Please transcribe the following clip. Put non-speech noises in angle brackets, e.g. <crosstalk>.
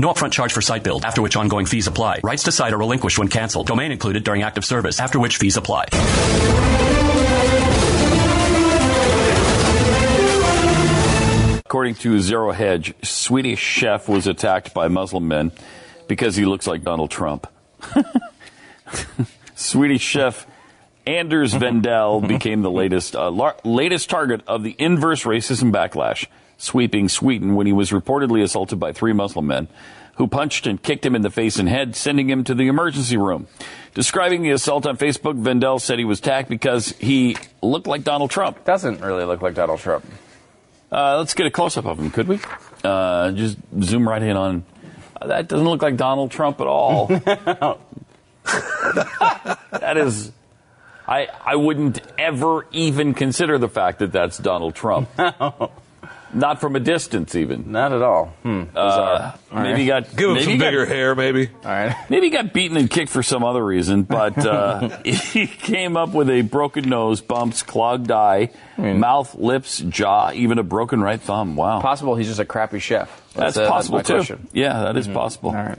No upfront charge for site build, after which ongoing fees apply. Rights to site are relinquished when canceled. Domain included during active service, after which fees apply. According to Zero Hedge, Swedish chef was attacked by Muslim men because he looks like Donald Trump. <laughs> Swedish chef Anders Vendel <laughs> became the latest uh, lar- latest target of the inverse racism backlash sweeping Sweden when he was reportedly assaulted by three Muslim men who punched and kicked him in the face and head, sending him to the emergency room. Describing the assault on Facebook, Vendel said he was attacked because he looked like Donald Trump. Doesn't really look like Donald Trump. Uh, let's get a close up of him, could we? Uh, just zoom right in on. Uh, that doesn't look like Donald Trump at all. <laughs> that is. I, I wouldn't ever even consider the fact that that's Donald Trump. <laughs> Not from a distance, even. Not at all. Hmm. Uh, maybe right. he got <laughs> Give him maybe some got- bigger hair, maybe. All right. <laughs> Maybe he got beaten and kicked for some other reason, but uh, <laughs> he came up with a broken nose, bumps, clogged eye, mouth, lips, jaw, even a broken right thumb. Wow. Possible he's just a crappy chef. That's, uh, possible my too. question. Yeah, that is possible. All right.